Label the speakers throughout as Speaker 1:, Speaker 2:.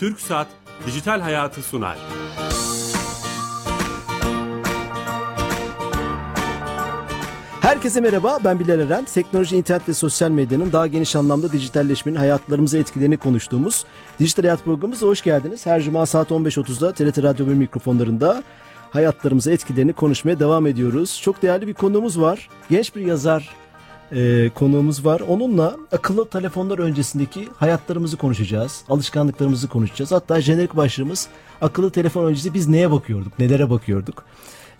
Speaker 1: Türk Saat Dijital Hayatı sunar.
Speaker 2: Herkese merhaba, ben Bilal Eren. Teknoloji, internet ve sosyal medyanın daha geniş anlamda dijitalleşmenin hayatlarımıza etkilerini konuştuğumuz Dijital Hayat programımıza hoş geldiniz. Her cuma saat 15.30'da TRT Radyo 1 mikrofonlarında hayatlarımıza etkilerini konuşmaya devam ediyoruz. Çok değerli bir konuğumuz var. Genç bir yazar e, konuğumuz var. Onunla akıllı telefonlar öncesindeki hayatlarımızı konuşacağız. Alışkanlıklarımızı konuşacağız. Hatta jenerik başlığımız akıllı telefon öncesi biz neye bakıyorduk, nelere bakıyorduk.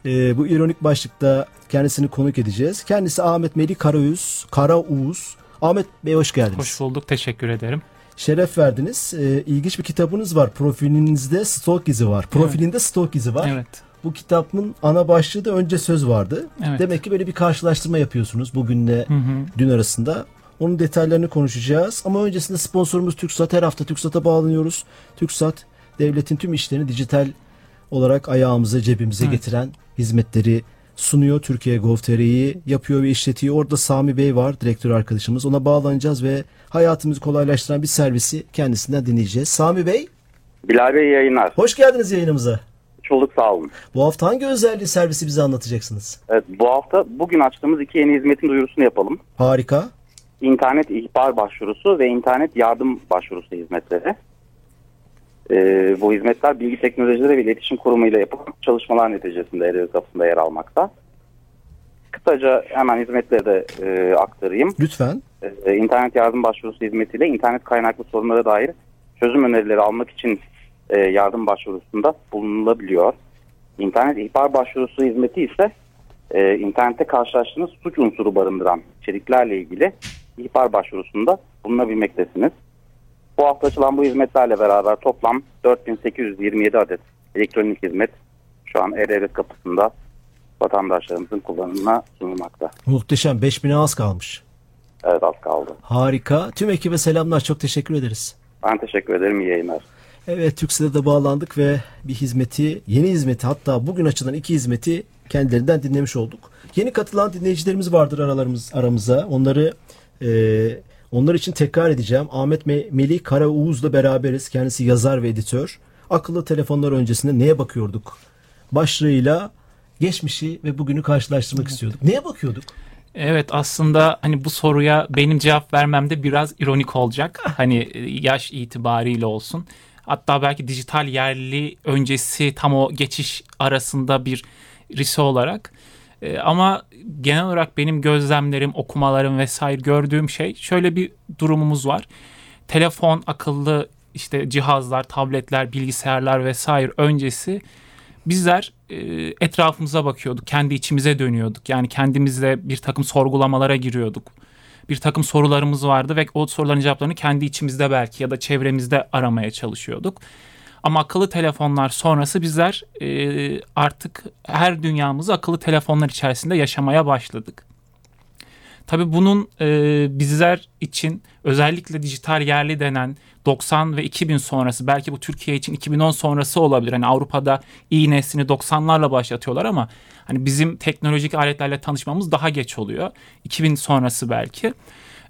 Speaker 2: E, bu ironik başlıkta kendisini konuk edeceğiz. Kendisi Ahmet Melih Karaüz, Karauz. Ahmet Bey hoş geldiniz.
Speaker 3: Hoş bulduk, teşekkür ederim.
Speaker 2: Şeref verdiniz. E, ilginç bir kitabınız var. Profilinizde stok izi var. Profilinde evet. stok izi var.
Speaker 3: Evet.
Speaker 2: Bu kitabın ana başlığı da önce söz vardı. Evet. Demek ki böyle bir karşılaştırma yapıyorsunuz bugünle hı hı. dün arasında. Onun detaylarını konuşacağız. Ama öncesinde sponsorumuz TürkSat. Her hafta TürkSat'a bağlanıyoruz. TürkSat devletin tüm işlerini dijital olarak ayağımıza cebimize evet. getiren hizmetleri sunuyor. Türkiye Gov.tr'yi yapıyor ve işletiyor. Orada Sami Bey var, direktör arkadaşımız. Ona bağlanacağız ve hayatımızı kolaylaştıran bir servisi kendisinden dinleyeceğiz. Sami Bey.
Speaker 4: Bilal Bey yayınlar.
Speaker 2: Hoş geldiniz yayınımıza.
Speaker 4: Hoş sağ olun.
Speaker 2: Bu hafta hangi özelliği servisi bize anlatacaksınız?
Speaker 4: Evet bu hafta bugün açtığımız iki yeni hizmetin duyurusunu yapalım.
Speaker 2: Harika.
Speaker 4: İnternet ihbar başvurusu ve internet yardım başvurusu hizmetleri. Ee, bu hizmetler Bilgi Teknolojileri ve İletişim Kurumu ile yapılan çalışmalar neticesinde el kapısında yer almakta. Kısaca hemen hizmetleri de e, aktarayım.
Speaker 2: Lütfen.
Speaker 4: Ee, internet yardım başvurusu hizmetiyle internet kaynaklı sorunlara dair çözüm önerileri almak için e, yardım başvurusunda bulunulabiliyor. İnternet ihbar başvurusu hizmeti ise e, internette karşılaştığınız suç unsuru barındıran içeriklerle ilgili ihbar başvurusunda bulunabilmektesiniz. Bu hafta açılan bu hizmetlerle beraber toplam 4827 adet elektronik hizmet şu an E-Devlet kapısında vatandaşlarımızın kullanımına sunulmakta.
Speaker 2: Muhteşem 5000'e az kalmış.
Speaker 4: Evet az kaldı.
Speaker 2: Harika. Tüm ekibe selamlar. Çok teşekkür ederiz.
Speaker 4: Ben teşekkür ederim. İyi yayınlar.
Speaker 2: Evet Türkcell'e de bağlandık ve bir hizmeti, yeni hizmeti hatta bugün açılan iki hizmeti kendilerinden dinlemiş olduk. Yeni katılan dinleyicilerimiz vardır aralarımız aramıza. Onları e, onlar için tekrar edeceğim. Ahmet Me Melih Karaoğuz'la beraberiz. Kendisi yazar ve editör. Akıllı telefonlar öncesinde neye bakıyorduk? Başlığıyla geçmişi ve bugünü karşılaştırmak evet. istiyorduk. Neye bakıyorduk?
Speaker 3: Evet aslında hani bu soruya benim cevap vermem de biraz ironik olacak. Hani yaş itibariyle olsun. Hatta belki dijital yerli öncesi tam o geçiş arasında bir risi olarak. E, ama genel olarak benim gözlemlerim, okumalarım vesaire gördüğüm şey şöyle bir durumumuz var. Telefon, akıllı işte cihazlar, tabletler, bilgisayarlar vesaire öncesi bizler e, etrafımıza bakıyorduk, kendi içimize dönüyorduk. Yani kendimizle bir takım sorgulamalara giriyorduk bir takım sorularımız vardı ve o soruların cevaplarını kendi içimizde belki ya da çevremizde aramaya çalışıyorduk. Ama akıllı telefonlar sonrası bizler e, artık her dünyamızı akıllı telefonlar içerisinde yaşamaya başladık. Tabii bunun e, bizler için özellikle dijital yerli denen 90 ve 2000 sonrası belki bu Türkiye için 2010 sonrası olabilir. Hani Avrupa'da iyi neslini 90'larla başlatıyorlar ama hani bizim teknolojik aletlerle tanışmamız daha geç oluyor. 2000 sonrası belki.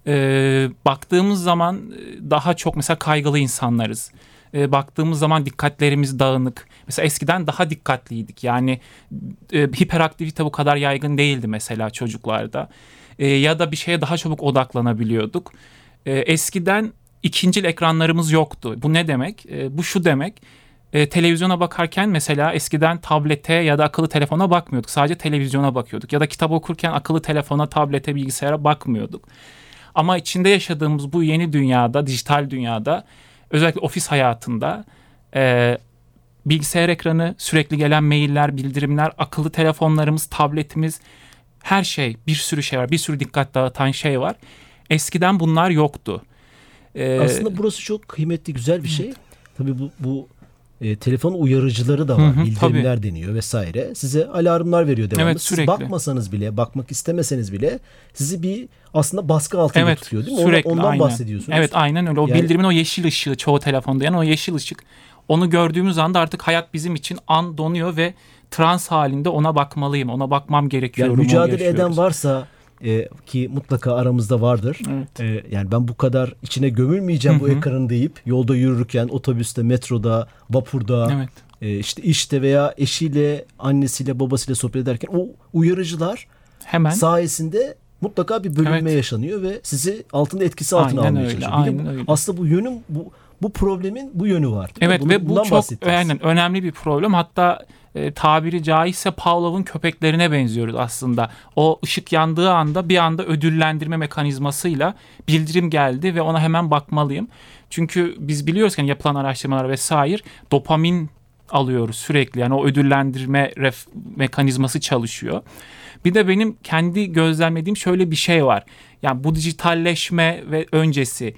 Speaker 3: Ee, baktığımız zaman daha çok mesela kaygılı insanlarız. Ee, baktığımız zaman dikkatlerimiz dağınık. Mesela eskiden daha dikkatliydik. Yani e, hiperaktivite bu kadar yaygın değildi mesela çocuklarda. E, ya da bir şeye daha çabuk odaklanabiliyorduk. E, eskiden ikincil ekranlarımız yoktu. Bu ne demek? E, bu şu demek. E, televizyona bakarken mesela eskiden tablete ya da akıllı telefona bakmıyorduk. Sadece televizyona bakıyorduk. Ya da kitap okurken akıllı telefona, tablete, bilgisayara bakmıyorduk. Ama içinde yaşadığımız bu yeni dünyada, dijital dünyada özellikle ofis hayatında e, bilgisayar ekranı, sürekli gelen mailler, bildirimler, akıllı telefonlarımız, tabletimiz her şey, bir sürü şey var. Bir sürü dikkat dağıtan şey var. Eskiden bunlar yoktu.
Speaker 2: Ee, Aslında burası çok kıymetli, güzel bir şey. Tabii bu, bu e, telefon uyarıcıları da var. Hı hı, bildirimler tabii. deniyor vesaire. Size alarmlar veriyor devamlı. Evet, sürekli. Siz bakmasanız bile, bakmak istemeseniz bile sizi bir aslında baskı altında evet, tutuyor değil mi? Sürekli, Ondan aynen. bahsediyorsunuz.
Speaker 3: Evet aynen öyle. O yani, bildirimin o yeşil ışığı çoğu telefonda yani o yeşil ışık. Onu gördüğümüz anda artık hayat bizim için an donuyor ve trans halinde ona bakmalıyım. Ona bakmam gerekiyor.
Speaker 2: Yani mücadele eden varsa e, ki mutlaka aramızda vardır.
Speaker 3: Evet.
Speaker 2: E, yani ben bu kadar içine gömülmeyeceğim bu
Speaker 3: Hı hı.
Speaker 2: ekranın deyip yolda yürürken otobüste, metroda, vapurda,
Speaker 3: Evet.
Speaker 2: e, işte işte veya eşiyle, annesiyle, babasıyla sohbet ederken o uyarıcılar
Speaker 3: Hemen.
Speaker 2: sayesinde mutlaka bir bölünme
Speaker 3: Evet.
Speaker 2: yaşanıyor ve sizi altında etkisi altına
Speaker 3: Aynen
Speaker 2: almaya
Speaker 3: öyle,
Speaker 2: çalışıyor.
Speaker 3: Aynen
Speaker 2: bu-
Speaker 3: öyle.
Speaker 2: Aslında bu yönüm bu bu problemin bu yönü var.
Speaker 3: Evet
Speaker 2: Bunu-
Speaker 3: ve bu çok
Speaker 2: bahsedeceğiz.
Speaker 3: aynen önemli bir problem. Hatta e, tabiri caizse Pavlov'un köpeklerine benziyoruz aslında. O ışık yandığı anda bir anda ödüllendirme mekanizmasıyla bildirim geldi ve ona hemen bakmalıyım. Çünkü biz biliyoruz ki hani yapılan araştırmalar vesaire dopamin alıyoruz sürekli. Yani o ödüllendirme ref- mekanizması çalışıyor. Bir de benim kendi gözlemlediğim şöyle bir şey var. Yani bu dijitalleşme ve öncesi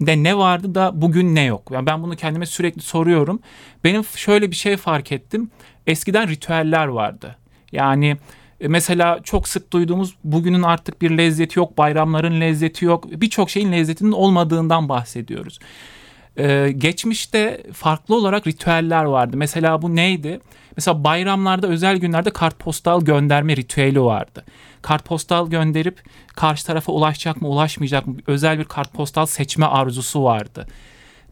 Speaker 3: de ne vardı da bugün ne yok? Yani ben bunu kendime sürekli soruyorum. Benim şöyle bir şey fark ettim. Eskiden ritüeller vardı. Yani e, mesela çok sık duyduğumuz bugünün artık bir lezzeti yok, bayramların lezzeti yok. Birçok şeyin lezzetinin olmadığından bahsediyoruz. Ee, geçmişte farklı olarak ritüeller vardı. Mesela bu neydi? Mesela bayramlarda özel günlerde kartpostal gönderme ritüeli vardı. Kartpostal gönderip karşı tarafa ulaşacak mı ulaşmayacak mı özel bir kartpostal seçme arzusu vardı.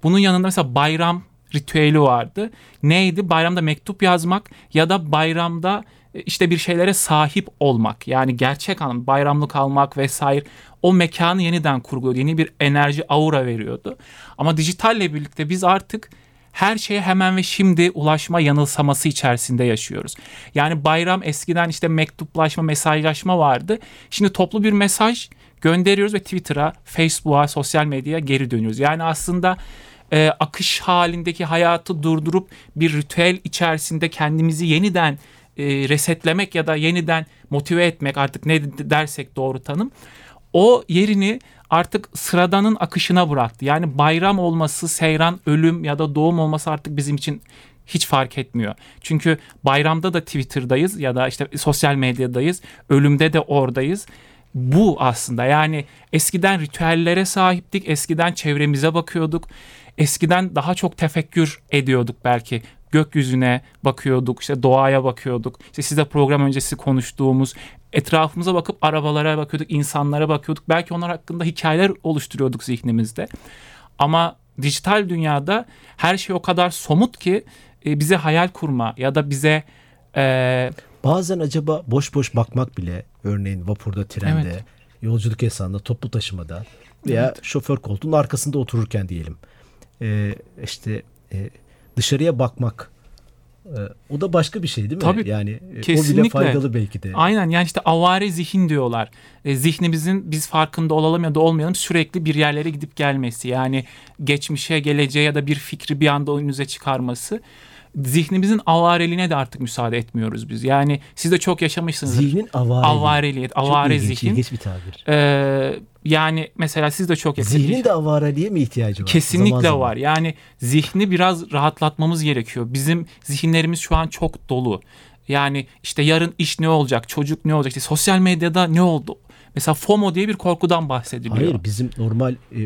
Speaker 3: Bunun yanında mesela bayram ritüeli vardı. Neydi? Bayramda mektup yazmak ya da bayramda e, işte bir şeylere sahip olmak. Yani gerçek anlamda bayramlık almak vesaire o mekanı yeniden kurguluyordu. Yeni bir enerji aura veriyordu. Ama dijitalle birlikte biz artık her şeye hemen ve şimdi ulaşma yanılsaması içerisinde yaşıyoruz. Yani bayram eskiden işte mektuplaşma, mesajlaşma vardı. Şimdi toplu bir mesaj gönderiyoruz ve Twitter'a, Facebook'a, sosyal medyaya geri dönüyoruz. Yani aslında e, akış halindeki hayatı durdurup bir ritüel içerisinde kendimizi yeniden e, resetlemek ya da yeniden motive etmek artık ne dersek doğru tanım o yerini artık sıradanın akışına bıraktı. Yani bayram olması, seyran, ölüm ya da doğum olması artık bizim için hiç fark etmiyor. Çünkü bayramda da Twitter'dayız ya da işte sosyal medyadayız. Ölümde de oradayız. Bu aslında yani eskiden ritüellere sahiptik. Eskiden çevremize bakıyorduk. Eskiden daha çok tefekkür ediyorduk belki gökyüzüne bakıyorduk, işte doğaya bakıyorduk. İşte size program öncesi konuştuğumuz etrafımıza bakıp arabalara bakıyorduk, insanlara bakıyorduk. Belki onlar hakkında hikayeler oluşturuyorduk zihnimizde. Ama dijital dünyada her şey o kadar somut ki e, bize hayal kurma ya da bize e,
Speaker 2: Bazen acaba boş boş bakmak bile örneğin vapurda, trende,
Speaker 3: Evet.
Speaker 2: yolculuk esnasında, toplu taşımada veya şoför koltuğunun arkasında otururken diyelim. Ee, işte e, dışarıya bakmak e, o da başka bir şey değil mi?
Speaker 3: Tabii,
Speaker 2: yani e, o bile
Speaker 3: kesinlikle.
Speaker 2: faydalı belki de.
Speaker 3: Aynen yani işte avare zihin diyorlar. E, zihnimizin biz farkında olalım ya da olmayalım sürekli bir yerlere gidip gelmesi. Yani geçmişe, geleceğe ya da bir fikri bir anda önünüze çıkarması. Zihnimizin avareliğine de artık müsaade etmiyoruz biz. Yani siz de çok yaşamışsınızdır.
Speaker 2: Zihnin avareliği.
Speaker 3: Avareliği,
Speaker 2: Çok
Speaker 3: avare
Speaker 2: ilginç,
Speaker 3: zihin.
Speaker 2: ilginç bir tabir.
Speaker 3: Ee, yani mesela siz de çok yaşamışsınız.
Speaker 2: Zihnin de avareliğe mi ihtiyacı var?
Speaker 3: Kesinlikle
Speaker 2: Zaman zaman.
Speaker 3: var. Yani zihni biraz rahatlatmamız gerekiyor. Bizim zihinlerimiz şu an çok dolu. Yani işte yarın iş ne olacak, çocuk ne olacak, işte sosyal medyada ne oldu? Mesela FOMO diye bir korkudan bahsediliyor.
Speaker 2: Hayır bizim normal e,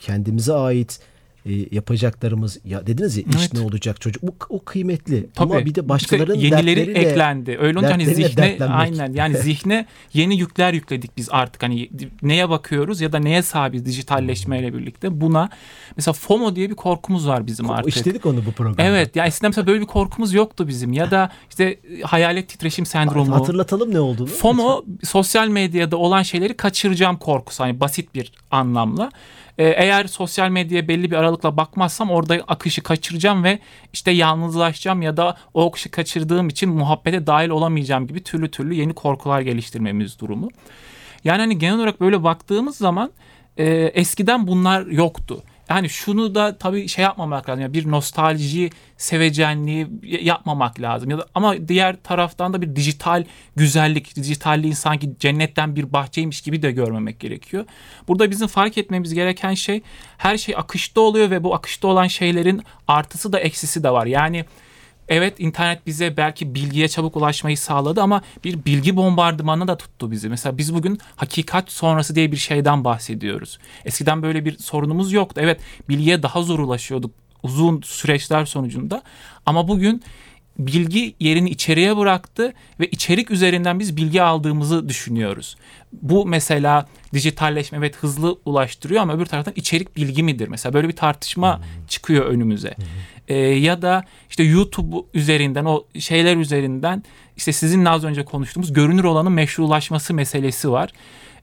Speaker 2: kendimize ait e, yapacaklarımız ya dediniz ya iş
Speaker 3: Evet.
Speaker 2: ne olacak çocuk bu o kıymetli
Speaker 3: Tabii.
Speaker 2: ama bir de başkalarının
Speaker 3: İşte yenileri eklendi. Öyle olunca hani zihne
Speaker 2: dertlenmek.
Speaker 3: aynen yani zihne yeni yükler yükledik biz artık hani neye bakıyoruz ya da neye sahibiz dijitalleşmeyle birlikte buna mesela FOMO diye bir korkumuz var bizim artık.
Speaker 2: işledik onu bu programda.
Speaker 3: Evet ya eskiden mesela böyle bir korkumuz yoktu bizim ya da işte hayalet titreşim sendromu.
Speaker 2: Hatırlatalım ne olduğunu.
Speaker 3: FOMO sosyal medyada olan şeyleri kaçıracağım korkusu hani basit bir anlamla. Ee, eğer sosyal medyaya belli bir aralıkla bakmazsam orada akışı kaçıracağım ve işte yalnızlaşacağım ya da o akışı kaçırdığım için muhabbete dahil olamayacağım gibi türlü türlü yeni korkular geliştirmemiz durumu. Yani hani genel olarak böyle baktığımız zaman e, eskiden bunlar yoktu. Yani şunu da tabii şey yapmamak lazım. Yani bir nostalji, sevecenliği yapmamak lazım. Ya da, ama diğer taraftan da bir dijital güzellik, dijitalliği sanki cennetten bir bahçeymiş gibi de görmemek gerekiyor. Burada bizim fark etmemiz gereken şey her şey akışta oluyor ve bu akışta olan şeylerin artısı da eksisi de var. Yani Evet internet bize belki bilgiye çabuk ulaşmayı sağladı ama bir bilgi bombardımanına da tuttu bizi. Mesela biz bugün hakikat sonrası diye bir şeyden bahsediyoruz. Eskiden böyle bir sorunumuz yoktu. Evet bilgiye daha zor ulaşıyorduk uzun süreçler sonucunda ama bugün bilgi yerini içeriye bıraktı ve içerik üzerinden biz bilgi aldığımızı düşünüyoruz. Bu mesela dijitalleşme evet hızlı ulaştırıyor ama öbür taraftan içerik bilgi midir? Mesela böyle bir tartışma çıkıyor önümüze. Ee, ya da işte YouTube üzerinden o şeyler üzerinden işte sizinle az önce konuştuğumuz görünür olanın meşrulaşması meselesi var.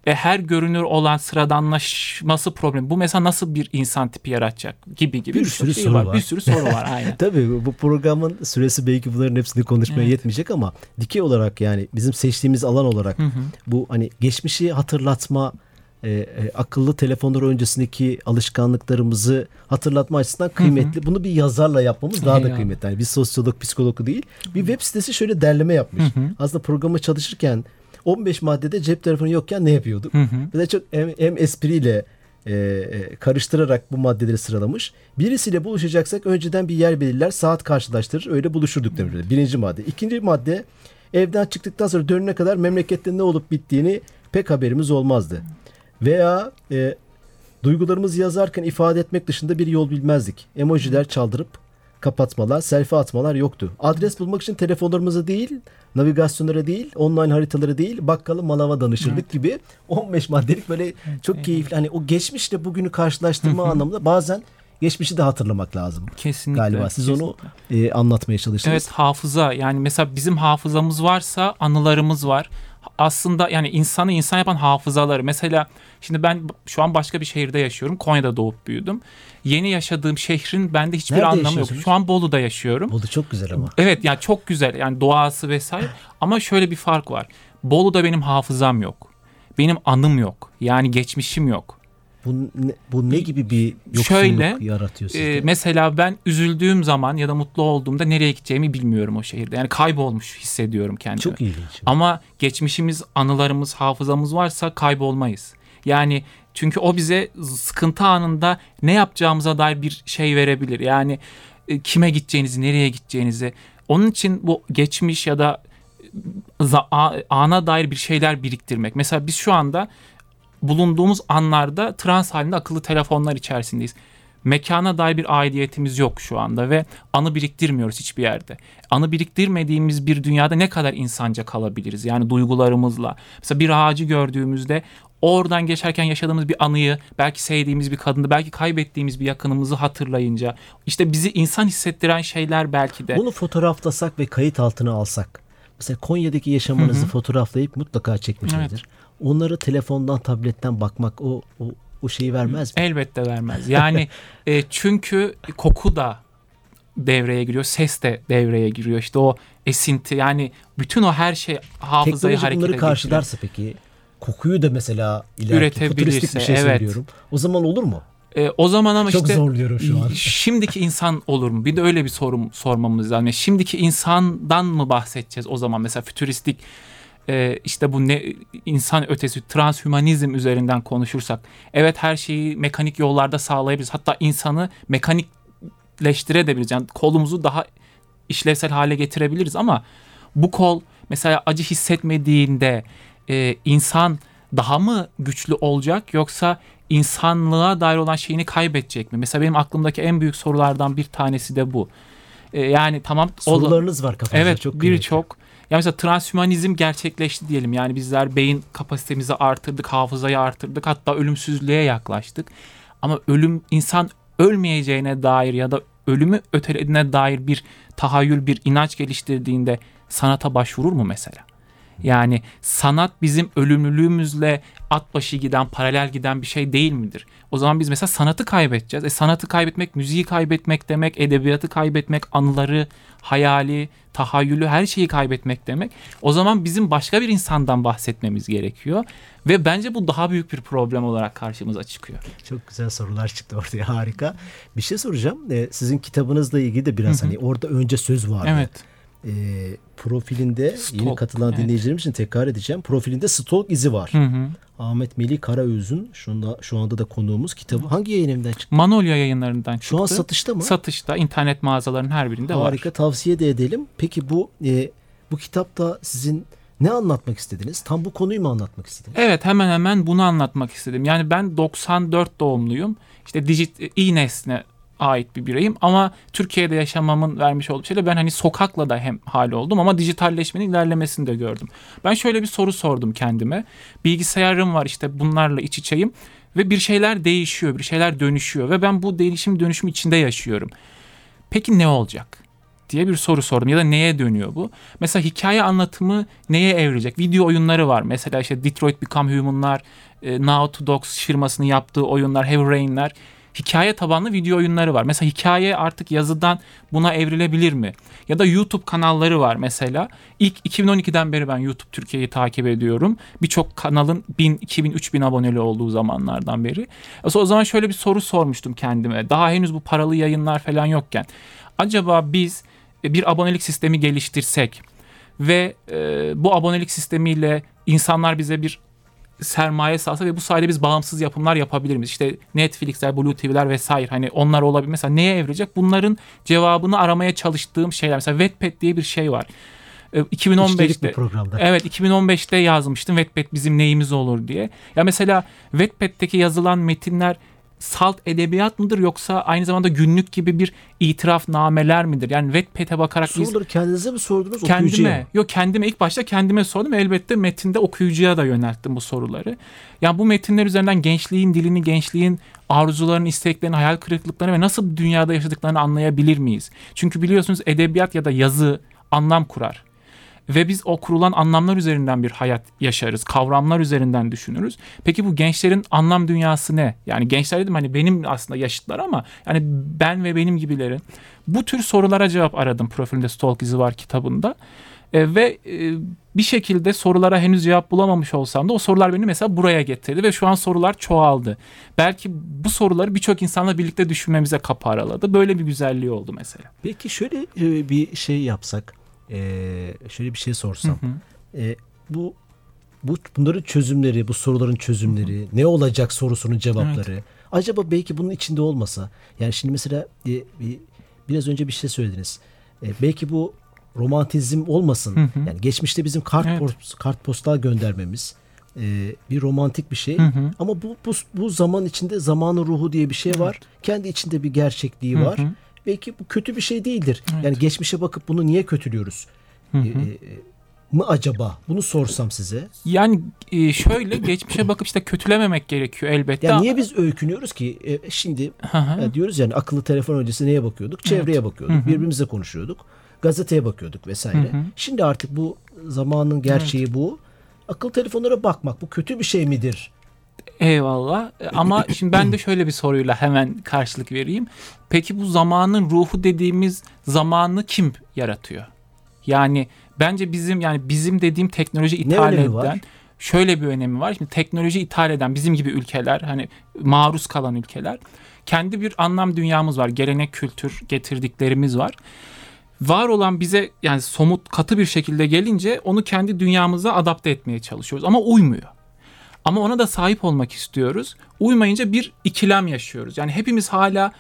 Speaker 3: E, her görünür olan sıradanlaşması problemi. Bu mesela nasıl bir insan tipi yaratacak gibi gibi
Speaker 2: Bir
Speaker 3: birçok
Speaker 2: sürü
Speaker 3: şey
Speaker 2: soru
Speaker 3: var.
Speaker 2: var.
Speaker 3: Bir sürü soru var aynen.
Speaker 2: Tabii bu programın süresi belki bunların hepsini konuşmaya
Speaker 3: Evet.
Speaker 2: yetmeyecek ama dikey olarak yani bizim seçtiğimiz alan olarak
Speaker 3: Hı hı.
Speaker 2: bu hani geçmişi hatırlatma e, e, akıllı telefonlar öncesindeki alışkanlıklarımızı hatırlatma açısından kıymetli. Bunu bir yazarla yapmamız daha da
Speaker 3: Eyvallah.
Speaker 2: kıymetli. Yani bir sosyolog, psikolog değil. Bir web sitesi şöyle derleme yapmış.
Speaker 3: Hı hı.
Speaker 2: Aslında programa çalışırken 15 maddede cep telefonu yokken ne yapıyorduk?
Speaker 3: Hı hı.
Speaker 2: Bir de çok hem, hem espriyle e, e, karıştırarak bu maddeleri sıralamış. Birisiyle buluşacaksak önceden bir yer belirler, saat karşılaştırır, öyle buluşurduk demiş. Birinci madde. İkinci madde evden çıktıktan sonra dönene kadar memlekette ne olup bittiğini pek haberimiz olmazdı. Veya e, duygularımızı yazarken ifade etmek dışında bir yol bilmezdik. Emojiler çaldırıp kapatmalar, selfie atmalar yoktu. Adres bulmak için telefonlarımıza değil, navigasyonlara değil, online haritalara değil, bakkala manava danışırdık gibi 15 maddelik böyle çok keyifli. Hani o geçmişle bugünü karşılaştırma anlamında bazen geçmişi de hatırlamak lazım.
Speaker 3: Kesinlikle.
Speaker 2: Galiba siz onu
Speaker 3: kesinlikle.
Speaker 2: e, anlatmaya çalıştınız.
Speaker 3: Evet hafıza yani mesela bizim hafızamız varsa anılarımız var. Aslında yani insanı insan yapan hafızaları. Mesela şimdi ben şu an başka bir şehirde yaşıyorum. Konya'da doğup büyüdüm. Yeni yaşadığım şehrin bende hiçbir
Speaker 2: Nerede
Speaker 3: anlamı yok. Şu an Bolu'da yaşıyorum.
Speaker 2: Da çok güzel ama.
Speaker 3: Evet yani çok güzel yani doğası vesaire ama şöyle bir fark var. Bolu'da benim hafızam yok. Benim anım yok. Yani geçmişim yok.
Speaker 2: Bu ne, bu ne gibi bir yoksunluk
Speaker 3: Şöyle,
Speaker 2: yaratıyor sizde?
Speaker 3: Ee, mesela ben üzüldüğüm zaman ya da mutlu olduğumda nereye gideceğimi bilmiyorum o şehirde. Yani kaybolmuş hissediyorum kendimi.
Speaker 2: çok ilginç.
Speaker 3: Ama geçmişimiz, anılarımız, hafızamız varsa kaybolmayız. Yani çünkü o bize sıkıntı anında ne yapacağımıza dair bir şey verebilir. Yani e, kime gideceğinizi, nereye gideceğinizi. Onun için bu geçmiş ya da e, ana dair bir şeyler biriktirmek. Mesela biz şu anda bulunduğumuz anlarda trans halinde akıllı telefonlar içerisindeyiz. Mekana dair bir aidiyetimiz yok şu anda ve anı biriktirmiyoruz hiçbir yerde. Anı biriktirmediğimiz bir dünyada ne kadar insanca kalabiliriz? Yani duygularımızla. Mesela bir ağacı gördüğümüzde oradan geçerken yaşadığımız bir anıyı, belki sevdiğimiz bir kadını, belki kaybettiğimiz bir yakınımızı hatırlayınca işte bizi insan hissettiren şeyler belki de.
Speaker 2: Bunu fotoğraflasak ve kayıt altına alsak. Mesela Konya'daki yaşamınızı
Speaker 3: Hı hı.
Speaker 2: fotoğraflayıp mutlaka çekmişsinizdir. Onları telefondan, tabletten bakmak o o, o şeyi vermez mi?
Speaker 3: Elbette vermez. Yani e, çünkü koku da devreye giriyor, ses de devreye giriyor. İşte o esinti yani bütün o her şey hafızayı
Speaker 2: Teknoloji
Speaker 3: harekete
Speaker 2: bunları karşılarsa peki kokuyu da mesela ileriki
Speaker 3: Üretebilirse,
Speaker 2: futuristik bir şey
Speaker 3: evet.
Speaker 2: söylüyorum. O zaman olur mu?
Speaker 3: E, o zaman ama
Speaker 2: Çok
Speaker 3: işte
Speaker 2: zorluyorum şu an.
Speaker 3: şimdiki insan olur mu? Bir de öyle bir sorum sormamız lazım. Yani şimdiki insandan mı bahsedeceğiz o zaman mesela fütüristik e, işte bu ne insan ötesi transhümanizm üzerinden konuşursak evet her şeyi mekanik yollarda sağlayabiliriz. Hatta insanı mekanikleştirebiliriz. Yani kolumuzu daha işlevsel hale getirebiliriz ama bu kol mesela acı hissetmediğinde e, insan daha mı güçlü olacak yoksa insanlığa dair olan şeyini kaybedecek mi? Mesela benim aklımdaki en büyük sorulardan bir tanesi de bu. E, yani tamam o-
Speaker 2: Sorularınız var kafanızda
Speaker 3: Evet
Speaker 2: çok
Speaker 3: birçok. Ya mesela transhümanizm gerçekleşti diyelim. Yani bizler beyin kapasitemizi artırdık, hafızayı artırdık. Hatta ölümsüzlüğe yaklaştık. Ama ölüm insan ölmeyeceğine dair ya da ölümü ötelediğine dair bir tahayyül, bir inanç geliştirdiğinde sanata başvurur mu mesela? Yani sanat bizim ölümlülüğümüzle at başı giden, paralel giden bir şey değil midir? O zaman biz mesela sanatı kaybedeceğiz. E sanatı kaybetmek, müziği kaybetmek demek, edebiyatı kaybetmek, anıları, hayali, tahayyülü, her şeyi kaybetmek demek. O zaman bizim başka bir insandan bahsetmemiz gerekiyor. Ve bence bu daha büyük bir problem olarak karşımıza çıkıyor.
Speaker 2: Çok güzel sorular çıktı ortaya harika. Bir şey soracağım. Ee, sizin kitabınızla ilgili de biraz hani orada önce söz vardı.
Speaker 3: Evet.
Speaker 2: Ee, profilinde
Speaker 3: Stalk,
Speaker 2: yeni katılan
Speaker 3: evet.
Speaker 2: dinleyicilerim için tekrar edeceğim. Profilinde stalk izi var.
Speaker 3: Hı hı.
Speaker 2: Ahmet Melih Karaöz'ün şu anda, şu anda da konuğumuz kitabı. Hangi yayın evinden çıktı?
Speaker 3: Manolya yayınlarından çıktı.
Speaker 2: Şu an satışta mı?
Speaker 3: Satışta, internet mağazalarının her birinde
Speaker 2: Harika
Speaker 3: var.
Speaker 2: tavsiye de edelim. Peki bu e, bu kitapta sizin ne anlatmak istediniz? Tam bu konuyu mu anlatmak istediniz?
Speaker 3: Evet hemen hemen bunu anlatmak istedim. Yani ben 94 doğumluyum. İşte dijit i nesne ait bir bireyim ama Türkiye'de yaşamamın vermiş olduğu şeyle ben hani sokakla da hem hal oldum ama dijitalleşmenin ilerlemesini de gördüm. Ben şöyle bir soru sordum kendime. Bilgisayarım var işte bunlarla iç içeyim ve bir şeyler değişiyor, bir şeyler dönüşüyor ve ben bu değişim dönüşüm içinde yaşıyorum. Peki ne olacak? diye bir soru sordum ya da neye dönüyor bu? Mesela hikaye anlatımı neye evrilecek? Video oyunları var. Mesela işte Detroit Become Human'lar, e, Now to Dogs firmasının yaptığı oyunlar, Heavy Rain'ler hikaye tabanlı video oyunları var. Mesela hikaye artık yazıdan buna evrilebilir mi? Ya da YouTube kanalları var mesela. İlk 2012'den beri ben YouTube Türkiye'yi takip ediyorum. Birçok kanalın 1000, 2000, 3000 aboneli olduğu zamanlardan beri. O zaman şöyle bir soru sormuştum kendime. Daha henüz bu paralı yayınlar falan yokken. Acaba biz bir abonelik sistemi geliştirsek ve e, bu abonelik sistemiyle insanlar bize bir sermaye sağlasa ve bu sayede biz bağımsız yapımlar yapabilir miyiz? İşte Netflix'ler, Blue TV'ler vesaire hani onlar olabilir. Mesela neye evrilecek? Bunların cevabını aramaya çalıştığım şeyler. Mesela Wattpad diye bir şey var. 2015'te
Speaker 2: programda.
Speaker 3: Evet 2015'te yazmıştım Wattpad bizim neyimiz olur diye. Ya mesela Wattpad'deki yazılan metinler salt edebiyat mıdır yoksa aynı zamanda günlük gibi bir itiraf nameler midir? Yani Wattpad'e bakarak
Speaker 2: Soruları biz, kendinize mi sordunuz
Speaker 3: kendime, okuyucuya? Yok kendime ilk başta kendime sordum. Elbette metinde okuyucuya da yönelttim bu soruları. Yani bu metinler üzerinden gençliğin dilini, gençliğin arzularını, isteklerini, hayal kırıklıklarını ve nasıl dünyada yaşadıklarını anlayabilir miyiz? Çünkü biliyorsunuz edebiyat ya da yazı anlam kurar ve biz o kurulan anlamlar üzerinden bir hayat yaşarız. Kavramlar üzerinden düşünürüz. Peki bu gençlerin anlam dünyası ne? Yani gençler dedim hani benim aslında yaşıtlar ama yani ben ve benim gibilerin bu tür sorulara cevap aradım profilinde Stalk izi var kitabında. E, ve e, bir şekilde sorulara henüz cevap bulamamış olsam da o sorular beni mesela buraya getirdi ve şu an sorular çoğaldı. Belki bu soruları birçok insanla birlikte düşünmemize kapı araladı. Böyle bir güzelliği oldu mesela.
Speaker 2: Peki şöyle e, bir şey yapsak e, şöyle bir şey sorsam. Hı hı. E, bu bu bunların çözümleri, bu soruların çözümleri, hı hı. ne olacak sorusunun cevapları. Evet. Acaba belki bunun içinde olmasa. Yani şimdi mesela e, bir, biraz önce bir şey söylediniz. E, belki bu romantizm olmasın. Hı hı. Yani geçmişte bizim kart evet. post, kart postal göndermemiz e, bir romantik bir şey. Hı hı. Ama bu, bu bu zaman içinde zamanın ruhu diye bir şey var. Evet. Kendi içinde bir gerçekliği hı hı. var belki bu kötü bir şey değildir. Evet. Yani geçmişe bakıp bunu niye kötülüyoruz? Hı hı. E, mı acaba? Bunu sorsam size.
Speaker 3: Yani e, şöyle geçmişe bakıp işte kötülememek gerekiyor elbette.
Speaker 2: Yani niye biz öykünüyoruz ki? E, şimdi yani diyoruz yani akıllı telefon öncesi neye bakıyorduk? Çevreye evet. bakıyorduk. Hı hı. Birbirimize konuşuyorduk. Gazeteye bakıyorduk vesaire. Hı hı. Şimdi artık bu zamanın gerçeği evet. bu. Akıllı telefonlara bakmak bu kötü bir şey midir?
Speaker 3: Eyvallah. Ama şimdi ben de şöyle bir soruyla hemen karşılık vereyim. Peki bu zamanın ruhu dediğimiz zamanı kim yaratıyor? Yani bence bizim yani bizim dediğim teknoloji ithal eden var? şöyle bir önemi var. Şimdi teknoloji ithal eden bizim gibi ülkeler hani maruz kalan ülkeler kendi bir anlam dünyamız var. Gelenek kültür getirdiklerimiz var. Var olan bize yani somut katı bir şekilde gelince onu kendi dünyamıza adapte etmeye çalışıyoruz ama uymuyor. Ama ona da sahip olmak istiyoruz. Uymayınca bir ikilem yaşıyoruz. Yani hepimiz hala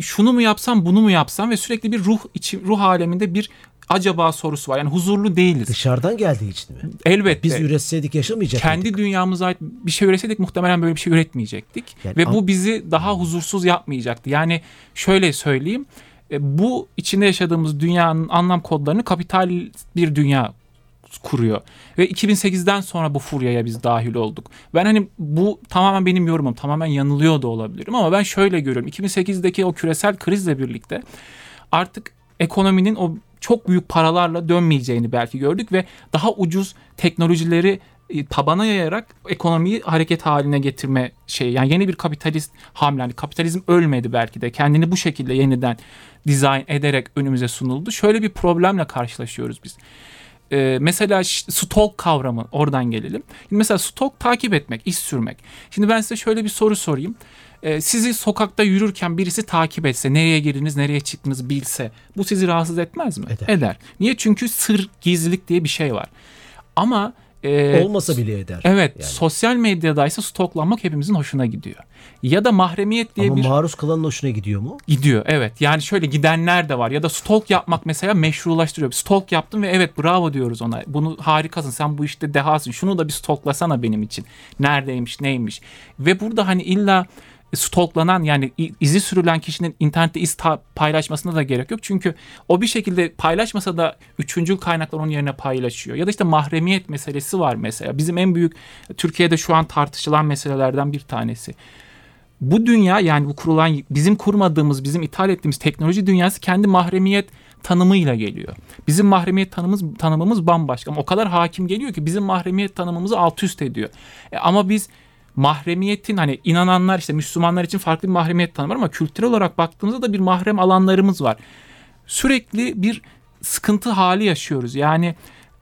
Speaker 3: şunu mu yapsam bunu mu yapsam ve sürekli bir ruh içi ruh aleminde bir acaba sorusu var. Yani huzurlu değiliz.
Speaker 2: Dışarıdan geldiği için mi?
Speaker 3: Elbette.
Speaker 2: Biz üretseydik yaşamayacaktık.
Speaker 3: Kendi dünyamıza ait bir şey üretseydik muhtemelen böyle bir şey üretmeyecektik. Yani Ve bu bizi daha huzursuz yapmayacaktı. Yani şöyle söyleyeyim. E, bu içinde yaşadığımız dünyanın anlam kodlarını kapital bir dünya kuruyor. Ve 2008'den sonra bu furyaya biz dahil olduk. Ben hani bu tamamen benim yorumum. Tamamen yanılıyor da olabilirim ama ben şöyle görüyorum. 2008'deki o küresel krizle birlikte artık ekonominin o çok büyük paralarla dönmeyeceğini belki gördük ve daha ucuz teknolojileri e, tabana yayarak ekonomiyi hareket haline getirme şey yani yeni bir kapitalist hamle yani kapitalizm ölmedi belki de kendini bu şekilde yeniden dizayn ederek önümüze sunuldu. Şöyle bir problemle karşılaşıyoruz biz e, mesela stalk kavramı oradan gelelim. Şimdi mesela stalk takip etmek, iz sürmek. Şimdi ben size şöyle bir soru sorayım. E, sizi sokakta yürürken birisi takip etse, nereye girdiniz, nereye çıktınız bilse bu sizi rahatsız etmez mi?
Speaker 2: Eder.
Speaker 3: Eder. Niye? Çünkü sır, gizlilik diye bir şey var. Ama
Speaker 2: e, olmasa bile eder.
Speaker 3: Evet, yani. sosyal medyadaysa stoklanmak hepimizin hoşuna gidiyor. Ya da mahremiyet diye
Speaker 2: Ama
Speaker 3: bir...
Speaker 2: Maruz kalanın hoşuna gidiyor mu?
Speaker 3: Gidiyor evet. Yani şöyle gidenler de var. Ya da stalk yapmak mesela meşrulaştırıyor. Stalk yaptım ve evet bravo diyoruz ona. Bunu harikasın sen bu işte dehasın. Şunu da bir stalklasana benim için. Neredeymiş neymiş. Ve burada hani illa stalklanan yani izi sürülen kişinin internette iz paylaşmasına da gerek yok. Çünkü o bir şekilde paylaşmasa da üçüncü kaynaklar onun yerine paylaşıyor. Ya da işte mahremiyet meselesi var mesela. Bizim en büyük Türkiye'de şu an tartışılan meselelerden bir tanesi bu dünya yani bu kurulan bizim kurmadığımız, bizim ithal ettiğimiz teknoloji dünyası kendi mahremiyet tanımıyla geliyor. Bizim mahremiyet tanımımız, tanımımız bambaşka ama o kadar hakim geliyor ki bizim mahremiyet tanımımızı alt üst ediyor. E, ama biz mahremiyetin hani inananlar işte Müslümanlar için farklı bir mahremiyet tanımı var ama kültürel olarak baktığımızda da bir mahrem alanlarımız var. Sürekli bir sıkıntı hali yaşıyoruz. Yani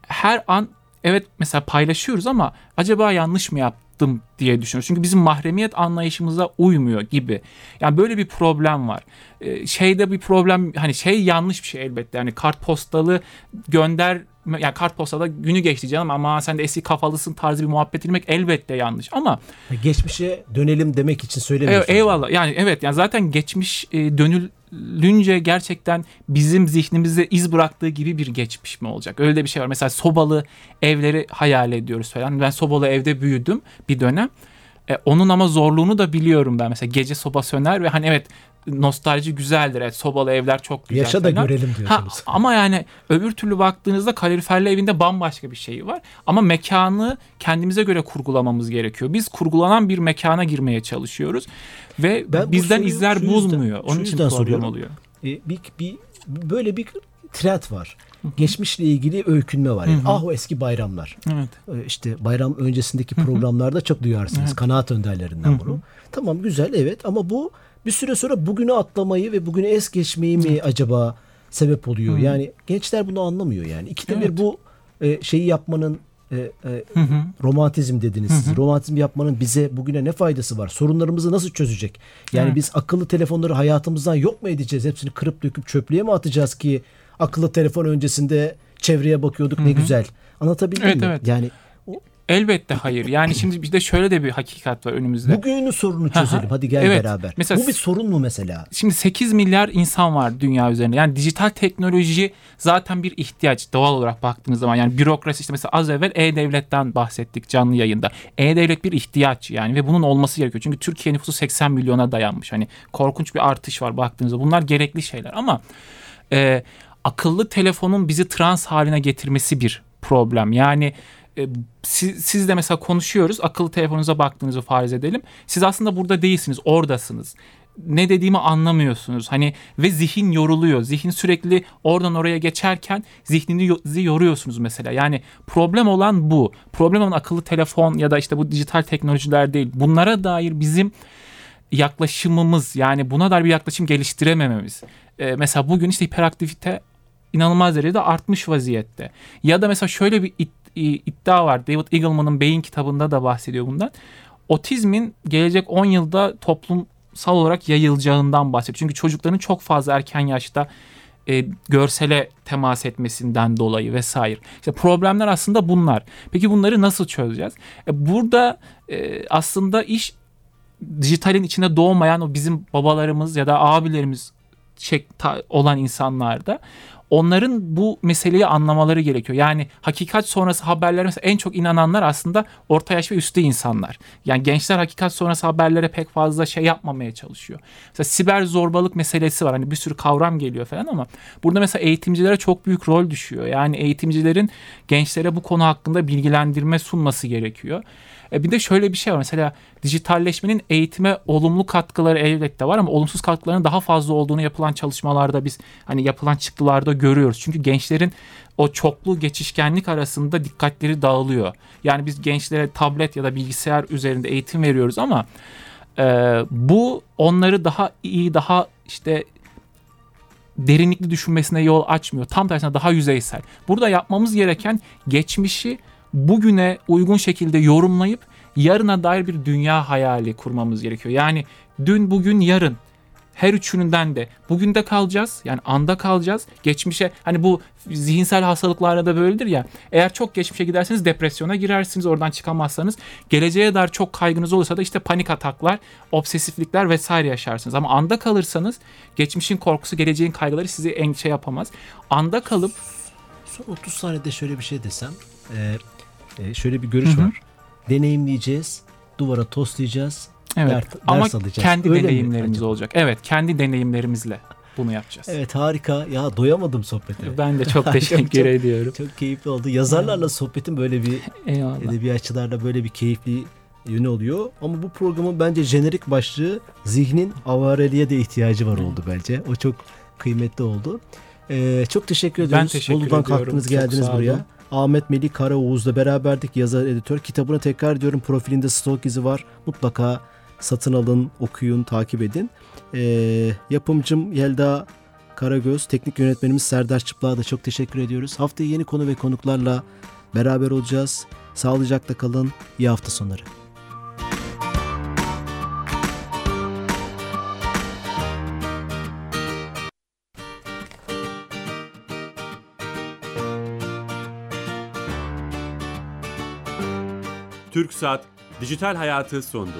Speaker 3: her an evet mesela paylaşıyoruz ama acaba yanlış mı yaptım diye düşünüyoruz. Çünkü bizim mahremiyet anlayışımıza uymuyor gibi. Yani böyle bir problem var. Ee, şeyde bir problem hani şey yanlış bir şey elbette. Yani kartpostalı gönder yani kartpostada günü geçti canım ama sen de eski kafalısın tarzı bir muhabbet edilmek elbette yanlış ama
Speaker 2: geçmişe dönelim demek için söylemiyorsun.
Speaker 3: Eyvallah. Yani evet yani zaten geçmiş e, dönülünce gerçekten bizim zihnimizde iz bıraktığı gibi bir geçmiş mi olacak? Öyle de bir şey var. Mesela sobalı evleri hayal ediyoruz falan. Ben sobalı evde büyüdüm bir dönem. E, onun ama zorluğunu da biliyorum ben. Mesela gece soba söner ve hani evet nostalji güzeldir. Evet sobalı evler çok güzel.
Speaker 2: Yaşa da falan. görelim diyorsunuz.
Speaker 3: Ha, ama yani öbür türlü baktığınızda kaloriferli evinde bambaşka bir şey var. Ama mekanı kendimize göre kurgulamamız gerekiyor. Biz kurgulanan bir mekana girmeye çalışıyoruz ve ben bizden soruyu, izler bulmuyor. Onun için problem soruyorum. oluyor.
Speaker 2: Ee, bir, bir böyle bir trend var. Geçmişle ilgili öykünme var. Yani, ah o eski bayramlar. Evet. Ee, işte bayram öncesindeki programlarda çok duyarsınız. Evet. Kanaat önderlerinden bunu. Tamam güzel evet ama bu bir süre sonra bugünü atlamayı ve bugünü es geçmeyi mi acaba sebep oluyor? Hı. Yani gençler bunu anlamıyor yani. İkide evet. bir bu e, şeyi yapmanın e, e, hı hı. romantizm dediniz hı hı. siz. Romantizm yapmanın bize bugüne ne faydası var? Sorunlarımızı nasıl çözecek? Yani evet. biz akıllı telefonları hayatımızdan yok mu edeceğiz? Hepsini kırıp döküp çöplüğe mi atacağız ki akıllı telefon öncesinde çevreye bakıyorduk hı hı. ne güzel. Anlatabildim evet, mi? Evet. Yani
Speaker 3: Elbette hayır. Yani şimdi bir de şöyle de bir hakikat var önümüzde.
Speaker 2: Bugünün sorunu çözelim. Hadi gel evet. beraber. Mesela, Bu bir sorun mu mesela?
Speaker 3: Şimdi 8 milyar insan var dünya üzerinde. Yani dijital teknoloji zaten bir ihtiyaç doğal olarak baktığınız zaman. Yani bürokrasi işte mesela az evvel E-Devlet'ten bahsettik canlı yayında. E-Devlet bir ihtiyaç yani ve bunun olması gerekiyor. Çünkü Türkiye nüfusu 80 milyona dayanmış. Hani korkunç bir artış var baktığınızda. Bunlar gerekli şeyler ama e, akıllı telefonun bizi trans haline getirmesi bir problem. Yani e, siz, siz de mesela konuşuyoruz akıllı telefonunuza baktığınızı farz edelim. Siz aslında burada değilsiniz oradasınız. Ne dediğimi anlamıyorsunuz. Hani ve zihin yoruluyor. Zihin sürekli oradan oraya geçerken zihninizi yoruyorsunuz mesela. Yani problem olan bu. Problem olan akıllı telefon ya da işte bu dijital teknolojiler değil. Bunlara dair bizim yaklaşımımız yani buna dair bir yaklaşım geliştiremememiz. Ee, mesela bugün işte hiperaktivite inanılmaz derecede artmış vaziyette. Ya da mesela şöyle bir iddia var. David Eagleman'ın Beyin kitabında da bahsediyor bundan. Otizmin gelecek 10 yılda toplumsal olarak yayılacağından bahsediyor. Çünkü çocukların çok fazla erken yaşta e, görsele temas etmesinden dolayı vesaire. İşte problemler aslında bunlar. Peki bunları nasıl çözeceğiz? E, burada e, aslında iş dijitalin içinde doğmayan o bizim babalarımız ya da abilerimiz ta, olan insanlarda onların bu meseleyi anlamaları gerekiyor. Yani hakikat sonrası haberlere en çok inananlar aslında orta yaş ve üstü insanlar. Yani gençler hakikat sonrası haberlere pek fazla şey yapmamaya çalışıyor. Mesela siber zorbalık meselesi var. Hani bir sürü kavram geliyor falan ama burada mesela eğitimcilere çok büyük rol düşüyor. Yani eğitimcilerin gençlere bu konu hakkında bilgilendirme sunması gerekiyor. E bir de şöyle bir şey var. Mesela dijitalleşmenin eğitime olumlu katkıları elbette var ama olumsuz katkılarının daha fazla olduğunu yapılan çalışmalarda biz hani yapılan çıktılarda görüyoruz. Çünkü gençlerin o çoklu geçişkenlik arasında dikkatleri dağılıyor. Yani biz gençlere tablet ya da bilgisayar üzerinde eğitim veriyoruz ama e, bu onları daha iyi, daha işte derinlikli düşünmesine yol açmıyor. Tam tersine daha yüzeysel. Burada yapmamız gereken geçmişi bugüne uygun şekilde yorumlayıp yarına dair bir dünya hayali kurmamız gerekiyor. Yani dün, bugün, yarın her üçününden de bugün de kalacağız. Yani anda kalacağız. Geçmişe hani bu zihinsel hastalıklarda da böyledir ya. Eğer çok geçmişe giderseniz depresyona girersiniz. Oradan çıkamazsanız geleceğe dair çok kaygınız olursa da işte panik ataklar, obsesiflikler vesaire yaşarsınız. Ama anda kalırsanız geçmişin korkusu, geleceğin kaygıları sizi endişe yapamaz. Anda kalıp
Speaker 2: son 30 saniyede şöyle bir şey desem. E, e, şöyle bir görüş Hı-hı. var. Deneyimleyeceğiz, duvara toslayacağız,
Speaker 3: Evet.
Speaker 2: ders,
Speaker 3: Ama
Speaker 2: alacağız.
Speaker 3: kendi
Speaker 2: Öyle mi
Speaker 3: deneyimlerimiz
Speaker 2: acaba?
Speaker 3: olacak. Evet, kendi deneyimlerimizle bunu yapacağız.
Speaker 2: Evet harika. Ya doyamadım sohbete.
Speaker 3: Ben de çok teşekkür
Speaker 2: Çok-
Speaker 3: ediyorum.
Speaker 2: Çok keyifli oldu. Yazarlarla sohbetin böyle bir
Speaker 3: Eyvallah.
Speaker 2: edebiyatçılarla böyle bir keyifli yönü oluyor. Ama bu programın bence jenerik başlığı zihnin avareliğe de ihtiyacı var oldu bence. O çok kıymetli oldu. Ee, çok teşekkür ediyoruz.
Speaker 3: teşekkür
Speaker 2: Bolu'dan
Speaker 3: ediyorum.
Speaker 2: kalktınız geldiniz buraya. Ahmet Melih Karaoğuz'la beraberdik yazar editör. Kitabını tekrar diyorum profilinde stok izi var. Mutlaka satın alın, okuyun, takip edin. Ee, yapımcım Yelda Karagöz, teknik yönetmenimiz Serdar Çıplak'a da çok teşekkür ediyoruz. Haftaya yeni konu ve konuklarla beraber olacağız. Sağlıcakla kalın. İyi hafta sonları.
Speaker 1: TürkSat Dijital Hayatı sondu.